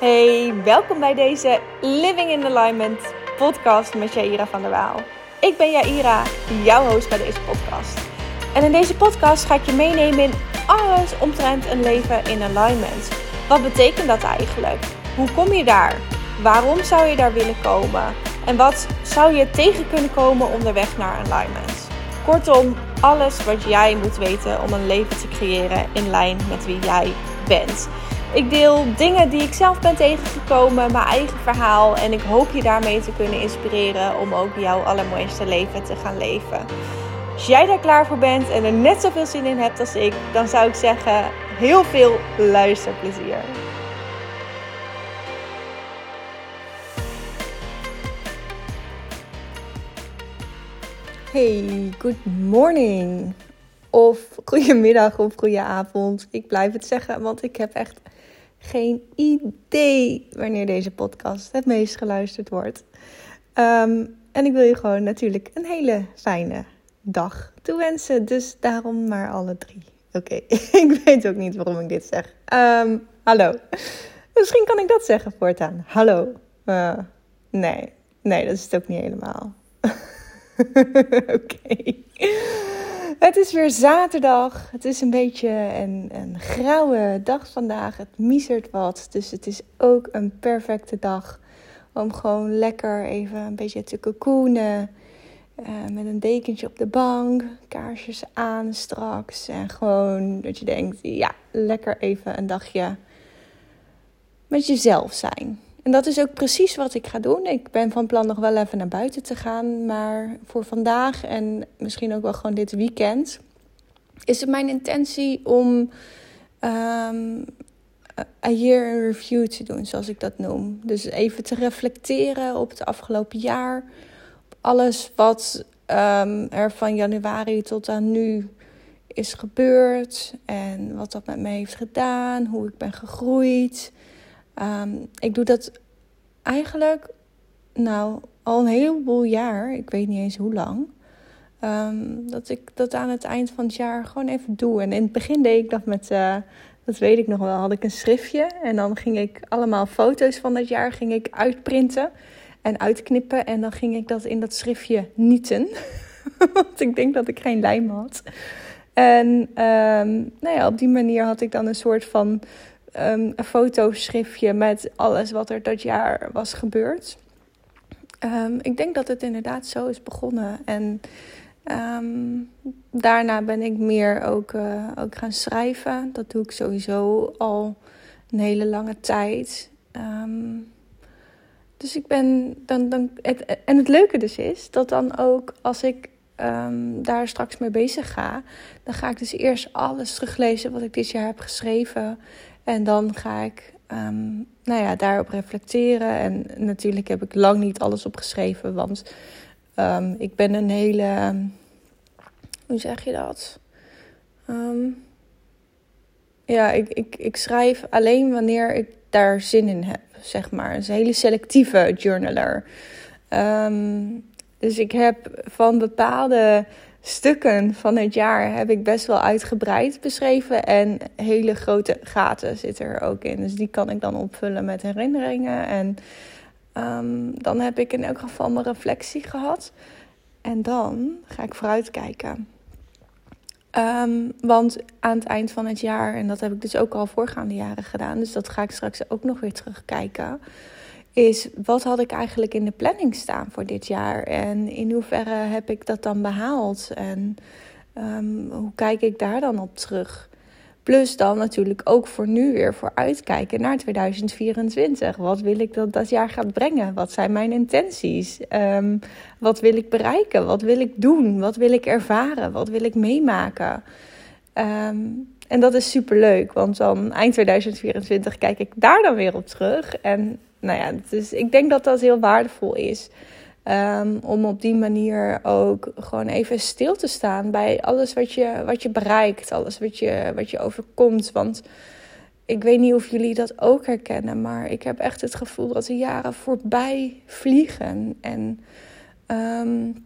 Hey, welkom bij deze Living in Alignment podcast met Jaira van der Waal. Ik ben Jaira, jouw host bij deze podcast. En in deze podcast ga ik je meenemen in alles omtrent een leven in alignment. Wat betekent dat eigenlijk? Hoe kom je daar? Waarom zou je daar willen komen? En wat zou je tegen kunnen komen onderweg naar alignment? Kortom, alles wat jij moet weten om een leven te creëren in lijn met wie jij bent. Ik deel dingen die ik zelf ben tegengekomen, mijn eigen verhaal. En ik hoop je daarmee te kunnen inspireren om ook jouw allermooiste leven te gaan leven. Als jij daar klaar voor bent en er net zoveel zin in hebt als ik, dan zou ik zeggen: heel veel luisterplezier. Hey, good morning. Of goedemiddag of goedenavond. Ik blijf het zeggen, want ik heb echt geen idee wanneer deze podcast het meest geluisterd wordt. Ehm, en ik wil je gewoon natuurlijk een hele fijne dag toewensen. Dus daarom maar alle drie. Oké, ik weet ook niet waarom ik dit zeg. Ehm, hallo. Misschien kan ik dat zeggen voortaan. Hallo. Uh, nee, nee, dat is het ook niet helemaal. Oké. Het is weer zaterdag. Het is een beetje een, een grauwe dag vandaag. Het misert wat. Dus het is ook een perfecte dag om gewoon lekker even een beetje te cocoonen. Uh, met een dekentje op de bank, kaarsjes aan straks. En gewoon dat je denkt, ja, lekker even een dagje met jezelf zijn. En dat is ook precies wat ik ga doen. Ik ben van plan nog wel even naar buiten te gaan. Maar voor vandaag en misschien ook wel gewoon dit weekend is het mijn intentie om um, a year review te doen, zoals ik dat noem. Dus even te reflecteren op het afgelopen jaar. Op alles wat um, er van januari tot aan nu is gebeurd. En wat dat met me heeft gedaan. Hoe ik ben gegroeid. Um, ik doe dat eigenlijk, nou, al een heleboel jaar. Ik weet niet eens hoe lang. Um, dat ik dat aan het eind van het jaar gewoon even doe. En in het begin deed ik dat met, uh, dat weet ik nog wel, had ik een schriftje. En dan ging ik allemaal foto's van dat jaar ging ik uitprinten en uitknippen. En dan ging ik dat in dat schriftje nieten. Want ik denk dat ik geen lijm had. En um, nou ja, op die manier had ik dan een soort van um, een fotoschriftje met alles wat er dat jaar was gebeurd. Um, ik denk dat het inderdaad zo is begonnen. En um, daarna ben ik meer ook, uh, ook gaan schrijven. Dat doe ik sowieso al een hele lange tijd. dus ik ben dan. dan het, en het leuke dus is dat dan ook als ik daar straks mee bezig ga, dan ga ik dus eerst alles teruglezen wat ik dit jaar heb geschreven. En dan ga ik um, nou ja, daarop reflecteren. En natuurlijk heb ik lang niet alles opgeschreven, want um, ik ben een hele. Hoe zeg je dat? Um, ja, ik, ik, ik schrijf alleen wanneer ik daar zin in heb, zeg maar. Een hele selectieve journaler. dus ik heb van bepaalde stukken van het jaar heb ik best wel uitgebreid beschreven. En hele grote gaten zitten er ook in. Dus die kan ik dan opvullen met herinneringen. En um, dan heb ik in elk geval mijn reflectie gehad. En dan ga ik vooruitkijken. Um, want aan het eind van het jaar, en dat heb ik dus ook al voorgaande jaren gedaan, dus dat ga ik straks ook nog weer terugkijken is wat had ik eigenlijk in de planning staan voor dit jaar? En in hoeverre heb ik dat dan behaald? En um, hoe kijk ik daar dan op terug? Plus dan natuurlijk ook voor nu weer voor uitkijken naar 2024. Wat wil ik dat dat jaar gaat brengen? Wat zijn mijn intenties? Um, wat wil ik bereiken? Wat wil ik doen? Wat wil ik ervaren? Wat wil ik meemaken? Um, en dat is super leuk, want dan eind 2024 kijk ik daar dan weer op terug. En nou ja, dus ik denk dat dat heel waardevol is. Um, om op die manier ook gewoon even stil te staan bij alles wat je, wat je bereikt, alles wat je, wat je overkomt. Want ik weet niet of jullie dat ook herkennen, maar ik heb echt het gevoel dat de jaren voorbij vliegen. En um,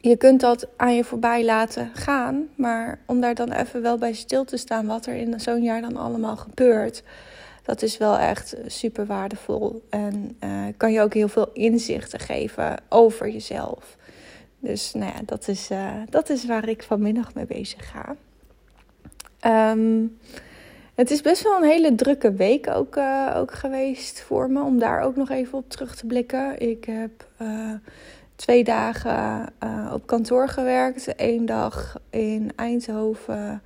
je kunt dat aan je voorbij laten gaan, maar om daar dan even wel bij stil te staan wat er in zo'n jaar dan allemaal gebeurt dat is wel echt super waardevol. En uh, kan je ook heel veel inzichten geven over jezelf. Dus nou ja, dat is, uh, dat is waar ik vanmiddag mee bezig ga. Um, het is best wel een hele drukke week ook, uh, ook geweest voor me. Om daar ook nog even op terug te blikken. Ik heb twee dagen op kantoor gewerkt. Eén dag in Eindhoven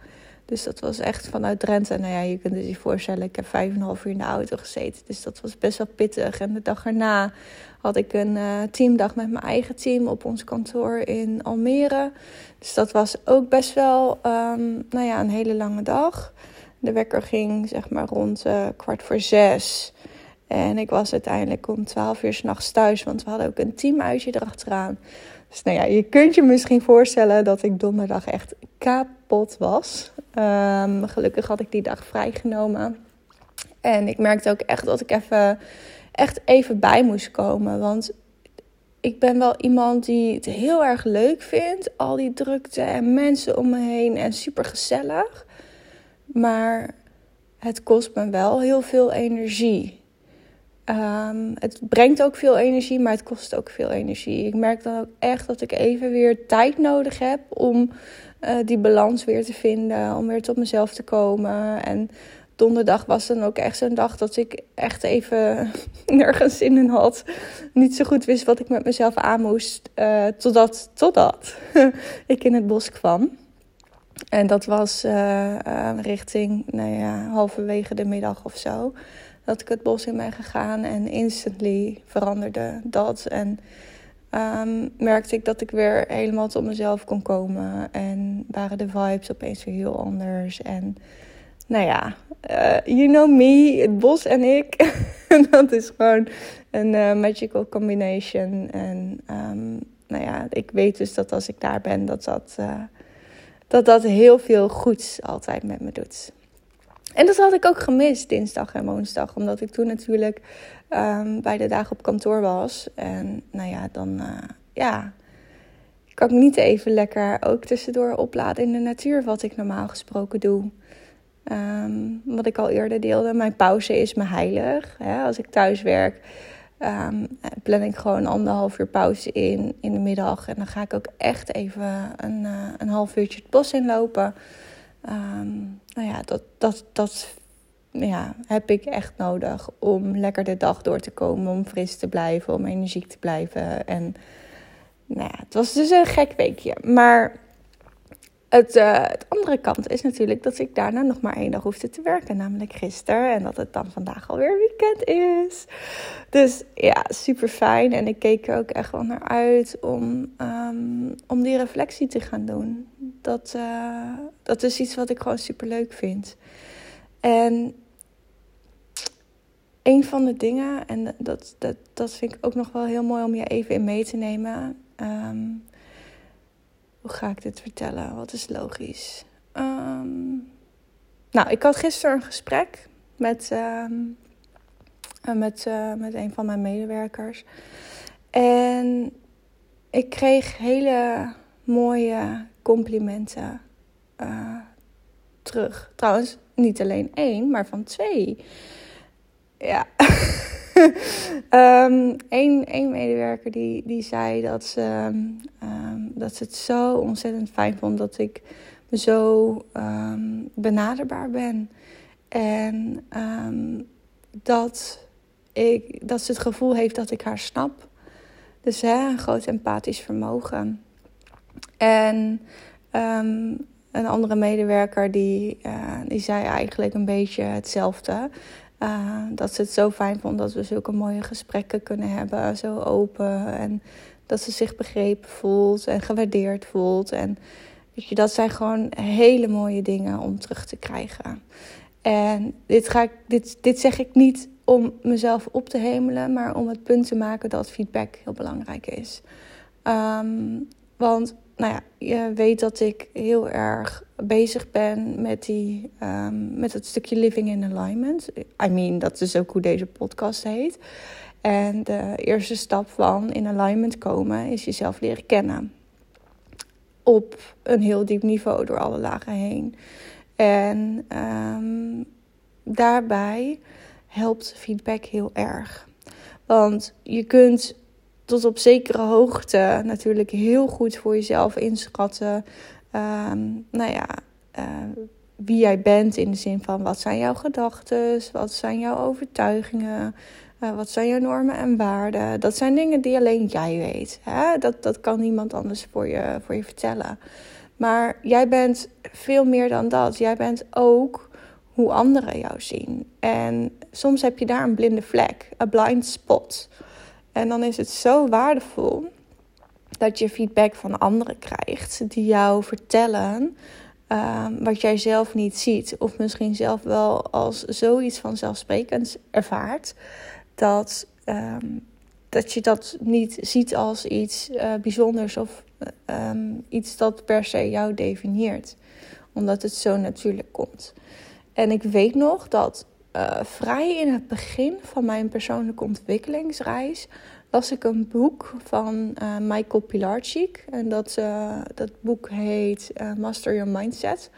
dus dat was echt vanuit Drenthe. Nou ja, je kunt je voorstellen, ik heb vijf en een half uur in de auto gezeten. Dus dat was best wel pittig. En de dag erna had ik een uh, teamdag met mijn eigen team op ons kantoor in Almere. Dus dat was ook best wel um, nou ja, een hele lange dag. De wekker ging zeg maar rond uh, kwart voor zes. En ik was uiteindelijk om twaalf uur s'nachts thuis, want we hadden ook een teamuitje erachteraan. Dus nou ja, je kunt je misschien voorstellen dat ik donderdag echt kapot was. Um, gelukkig had ik die dag vrijgenomen. En ik merkte ook echt dat ik even, echt even bij moest komen. Want ik ben wel iemand die het heel erg leuk vindt. Al die drukte en mensen om me heen en super gezellig. Maar het kost me wel heel veel energie. Um, het brengt ook veel energie, maar het kost ook veel energie. Ik merk dan ook echt dat ik even weer tijd nodig heb om uh, die balans weer te vinden, om weer tot mezelf te komen. En donderdag was dan ook echt zo'n dag dat ik echt even nergens zin in had. Niet zo goed wist wat ik met mezelf aan moest. Uh, totdat, totdat ik in het bos kwam. En dat was uh, richting, nou ja, halverwege de middag of zo dat ik het bos in ben gegaan en instantly veranderde dat. En um, merkte ik dat ik weer helemaal tot mezelf kon komen. En waren de vibes opeens weer heel anders. En nou ja, uh, you know me, het bos en ik. dat is gewoon een uh, magical combination. En um, nou ja, ik weet dus dat als ik daar ben, dat dat, uh, dat, dat heel veel goeds altijd met me doet. En dat had ik ook gemist, dinsdag en woensdag. Omdat ik toen natuurlijk um, bij de dagen op kantoor was. En nou ja, dan uh, ja, kan ik niet even lekker ook tussendoor opladen in de natuur. Wat ik normaal gesproken doe. Um, wat ik al eerder deelde, mijn pauze is me heilig. Als ik thuis werk, um, plan ik gewoon anderhalf uur pauze in in de middag. En dan ga ik ook echt even een, uh, een half uurtje het bos inlopen. Um, nou ja, dat, dat, dat ja, heb ik echt nodig om lekker de dag door te komen, om fris te blijven, om energiek te blijven. En nou ja, het was dus een gek weekje. Maar het, uh, het andere kant is natuurlijk dat ik daarna nog maar één dag hoefde te werken, namelijk gisteren. En dat het dan vandaag alweer weekend is. Dus ja, super fijn. En ik keek er ook echt wel naar uit om, um, om die reflectie te gaan doen. Dat, uh, dat is iets wat ik gewoon super leuk vind. En een van de dingen, en dat, dat, dat vind ik ook nog wel heel mooi om je even in mee te nemen. Um, hoe ga ik dit vertellen? Wat is logisch? Um, nou, ik had gisteren een gesprek met, um, met, uh, met een van mijn medewerkers. En ik kreeg hele mooie complimenten uh, terug. Trouwens, niet alleen één, maar van twee. Ja. um, een, medewerker die, die zei dat ze, um, dat ze het zo ontzettend fijn vond dat ik zo um, benaderbaar ben. En dat, ik, dat ze het gevoel heeft dat ik haar snap. Dus hè, een groot empathisch vermogen. En een andere medewerker die, uh, die zei eigenlijk een beetje hetzelfde. Uh, dat ze het zo fijn vond dat we zulke mooie gesprekken kunnen hebben, zo open. En dat ze zich begrepen voelt en gewaardeerd voelt. En weet je, dat zijn gewoon hele mooie dingen om terug te krijgen. En dit, ga ik, dit, dit zeg ik niet om mezelf op te hemelen, maar om het punt te maken dat feedback heel belangrijk is. Um, want nou ja, je weet dat ik heel erg bezig ben met, die, um, met het stukje living in alignment. I mean, dat is ook hoe deze podcast heet. En de eerste stap van in alignment komen is jezelf leren kennen. Op een heel diep niveau door alle lagen heen. En um, daarbij, helpt feedback heel erg. Want je kunt tot op zekere hoogte natuurlijk heel goed voor jezelf inschatten. Um, nou ja, uh, wie jij bent in de zin van wat zijn jouw gedachten, wat zijn jouw overtuigingen, uh, wat zijn jouw normen en waarden. Dat zijn dingen die alleen jij weet. Hè? Dat, dat kan niemand anders voor je, voor je vertellen. Maar jij bent veel meer dan dat. Jij bent ook hoe anderen jou zien. En soms heb je daar een blinde vlek, een blind spot. En dan is het zo waardevol dat je feedback van anderen krijgt die jou vertellen um, wat jij zelf niet ziet, of misschien zelf wel als zoiets vanzelfsprekends ervaart, dat, um, dat je dat niet ziet als iets uh, bijzonders of um, iets dat per se jou definieert, omdat het zo natuurlijk komt. En ik weet nog dat uh, vrij in het begin van mijn persoonlijke ontwikkelingsreis las ik een boek van uh, Michael Pilarczyk. En dat, uh, dat boek heet Master Your Mindset.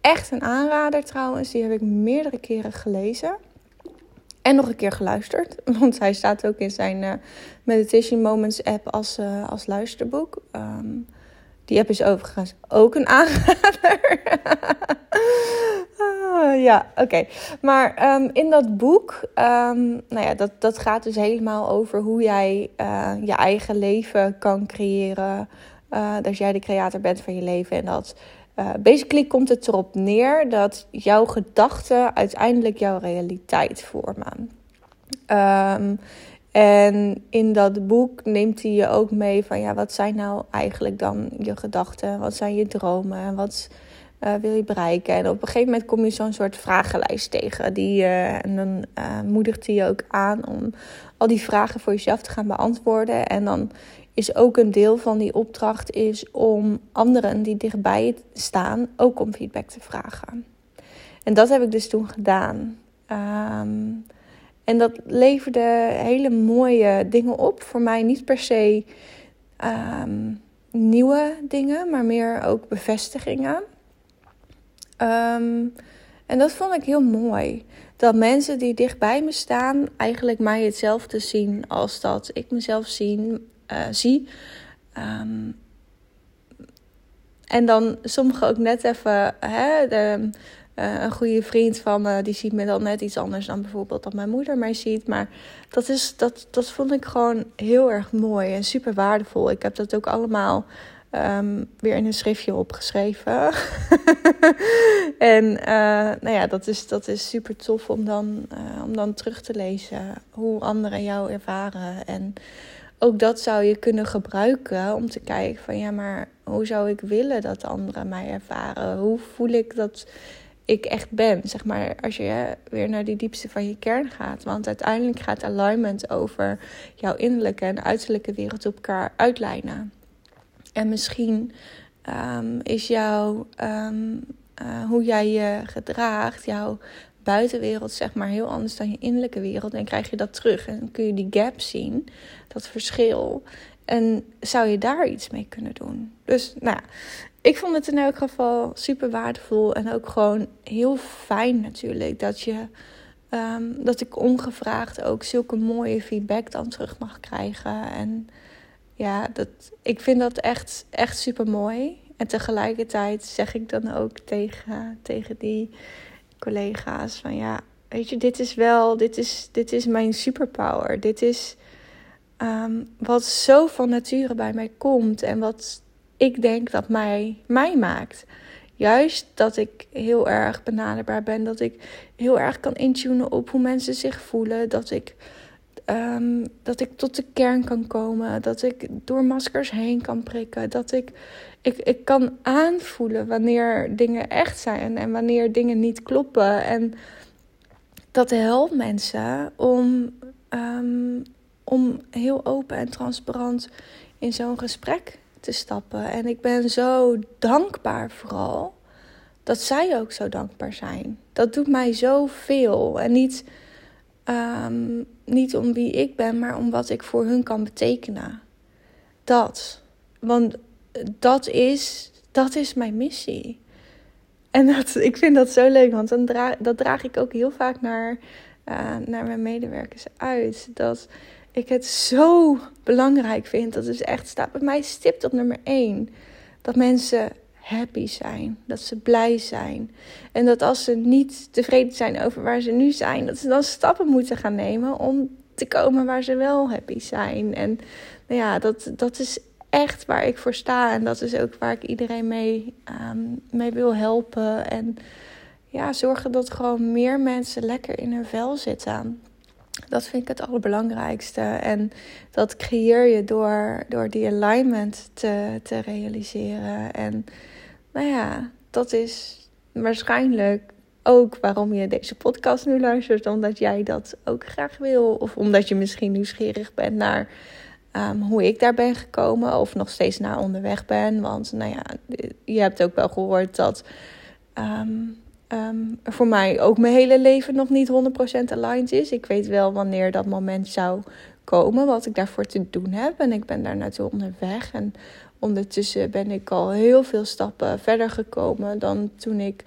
Echt een aanrader trouwens. Die heb ik meerdere keren gelezen. En nog een keer geluisterd. Want hij staat ook in zijn Meditation Moments app als, als luisterboek. Um, die app is overigens ook een aanrader. Ah, ja, oké. Maar um, in dat boek, um, nou ja, dat, dat gaat dus helemaal over hoe jij uh, je eigen leven kan creëren. Uh, dat jij de creator bent van je leven. En dat basically komt het erop neer dat jouw gedachten uiteindelijk jouw realiteit vormen. Um, en in dat boek neemt hij je ook mee van ja, wat zijn nou eigenlijk dan je gedachten? Wat zijn je dromen? Wat uh, wil je bereiken? En op een gegeven moment kom je zo'n soort vragenlijst tegen. Die, uh, en dan uh, moedigt hij je ook aan om al die vragen voor jezelf te gaan beantwoorden. En dan is ook een deel van die opdracht is om anderen die dichtbij je staan ook om feedback te vragen. En dat heb ik dus toen gedaan. Um, en dat leverde hele mooie dingen op. Voor mij niet per se um, nieuwe dingen, maar meer ook bevestigingen. Um, en dat vond ik heel mooi. Dat mensen die dichtbij me staan, eigenlijk mij hetzelfde zien als dat ik mezelf uh, zie. Um, en dan sommigen ook net even hè, de, uh, een goede vriend van me, die ziet me dan net iets anders dan bijvoorbeeld dat mijn moeder mij ziet. Maar dat, is, dat, dat vond ik gewoon heel erg mooi en super waardevol. Ik heb dat ook allemaal um, weer in een schriftje opgeschreven. en uh, nou ja, dat is, dat is super tof om dan, uh, om dan terug te lezen hoe anderen jou ervaren. En ook dat zou je kunnen gebruiken om te kijken van ja, maar hoe zou ik willen dat anderen mij ervaren? Hoe voel ik dat ik echt ben. Zeg maar, als je weer naar die diepste van je kern gaat. Want uiteindelijk gaat alignment over jouw innerlijke en uiterlijke wereld op elkaar uitlijnen. En misschien um, is jouw, um, uh, hoe jij je gedraagt, jouw buitenwereld, zeg maar, heel anders dan je innerlijke wereld. En krijg je dat terug en kun je die gap zien, dat verschil. En zou je daar iets mee kunnen doen? Dus nou, ik vond het in elk geval super waardevol en ook gewoon heel fijn natuurlijk dat je. Um, dat ik ongevraagd ook zulke mooie feedback dan terug mag krijgen. En ja, dat, ik vind dat echt, echt super mooi. En tegelijkertijd zeg ik dan ook tegen, tegen die collega's van ja, weet je, dit is wel, dit is, dit is mijn superpower. Dit is um, wat zo van nature bij mij komt en wat ik denk dat mij, mij maakt. Juist dat ik heel erg benaderbaar ben. Dat ik heel erg kan intunen op hoe mensen zich voelen. Dat ik, um, dat ik tot de kern kan komen. Dat ik door maskers heen kan prikken. Dat ik, ik, ik kan aanvoelen wanneer dingen echt zijn en wanneer dingen niet kloppen. En dat helpt mensen om, um, om heel open en transparant in zo'n gesprek te stappen. En ik ben zo dankbaar vooral dat zij ook zo dankbaar zijn. Dat doet mij zoveel. En niet, um, niet om wie ik ben, maar om wat ik voor hun kan betekenen. Dat. Want dat is, dat is mijn missie. En dat, ik vind dat zo leuk, want dan draag, dat draag ik ook heel vaak naar, uh, naar mijn medewerkers uit. Dat ik het zo belangrijk vind. Dat is echt staat bij mij stipt op nummer 1. Dat mensen happy zijn, dat ze blij zijn. En dat als ze niet tevreden zijn over waar ze nu zijn, dat ze dan stappen moeten gaan nemen om te komen waar ze wel happy zijn. En nou ja, dat, dat is echt waar ik voor sta. En dat is ook waar ik iedereen mee, um, mee wil helpen. En ja, zorgen dat gewoon meer mensen lekker in hun vel zitten. Dat vind ik het allerbelangrijkste. En dat creëer je door, door die alignment te, te realiseren. En nou ja, dat is waarschijnlijk ook waarom je deze podcast nu luistert. Omdat jij dat ook graag wil. Of omdat je misschien nieuwsgierig bent naar ehm, hoe ik daar ben gekomen. Of nog steeds naar onderweg ben. Want nou ja, je hebt ook wel gehoord dat um, voor mij ook mijn hele leven nog niet 100% aligned is. Ik weet wel wanneer dat moment zou komen. Wat ik daarvoor te doen heb. En ik ben daar naartoe onderweg. En ondertussen ben ik al heel veel stappen verder gekomen dan toen ik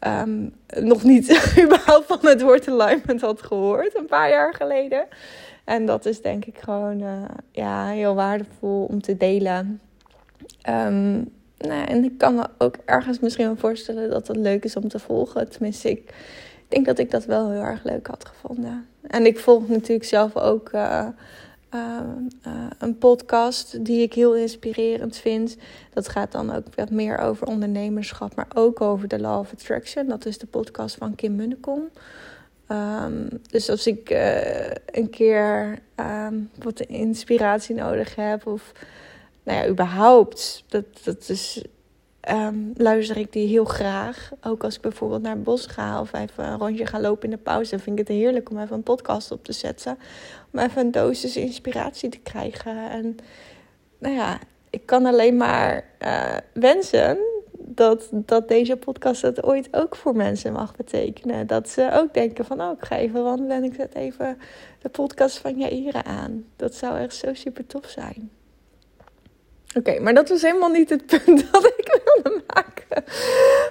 um, nog niet überhaupt van het woord alignment had gehoord, een paar jaar geleden. En dat is denk ik gewoon uh, ja, heel waardevol om te delen. Um, nou, en ik kan me ook ergens misschien wel voorstellen dat het leuk is om te volgen. Tenminste, ik denk dat ik dat wel heel erg leuk had gevonden. En ik volg natuurlijk zelf ook uh, uh, een podcast die ik heel inspirerend vind. Dat gaat dan ook wat meer over ondernemerschap, maar ook over de Law of Attraction. Dat is de podcast van Kim Munnekom. Um, dus als ik een keer um, wat inspiratie nodig heb, of nou ja, überhaupt, dat, dat is um, luister ik die heel graag. Ook als ik bijvoorbeeld naar het bos ga of even een rondje ga lopen in de pauze. Dan vind ik het heerlijk om even een podcast op te zetten. Om even een dosis inspiratie te krijgen. En nou ja, ik kan alleen maar uh, wensen dat, dat deze podcast dat ooit ook voor mensen mag betekenen. Dat ze ook denken van, oh, ik ga even wandelen en ik zet even de podcast van Jaira aan. Dat zou echt zo super tof zijn. Oké, maar dat was helemaal niet het punt dat ik wilde maken.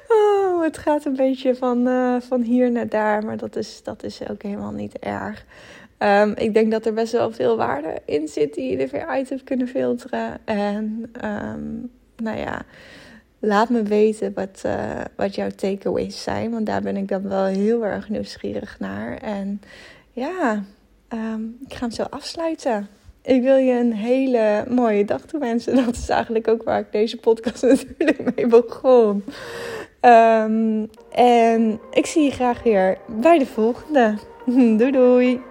Oh, het gaat een beetje van, uh, van hier naar daar, maar dat is, dat is ook helemaal niet erg. Um, ik denk dat er best wel veel waarde in zit die je er weer uit hebt kunnen filteren. En um, nou ja, laat me weten wat, uh, wat jouw takeaways zijn, want daar ben ik dan wel heel erg nieuwsgierig naar. En ja, um, ik ga hem zo afsluiten ik wil je een hele mooie dag toewensen. Dat is eigenlijk ook waar ik deze podcast natuurlijk mee begon. Um, en ik zie je graag weer bij de volgende. doei doei.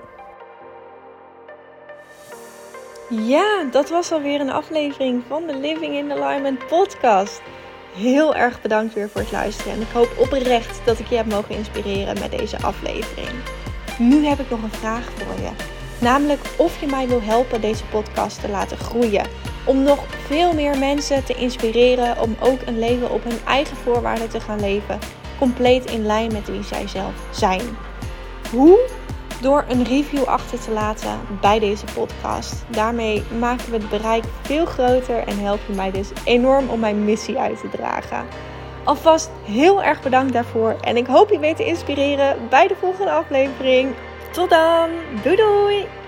Ja, dat was alweer een aflevering van de Living in Alignment podcast. Heel erg bedankt weer voor het luisteren. En ik hoop oprecht dat ik je heb mogen inspireren met deze aflevering. Nu heb ik nog een vraag voor je. Namelijk of je mij wil helpen deze podcast te laten groeien. Om nog veel meer mensen te inspireren om ook een leven op hun eigen voorwaarden te gaan leven. Compleet in lijn met wie zij zelf zijn. Hoe? Door een review achter te laten bij deze podcast. Daarmee maken we het bereik veel groter en help je mij dus enorm om mijn missie uit te dragen. Alvast heel erg bedankt daarvoor en ik hoop je weer te inspireren bij de volgende aflevering. Tot dan. Doei doei.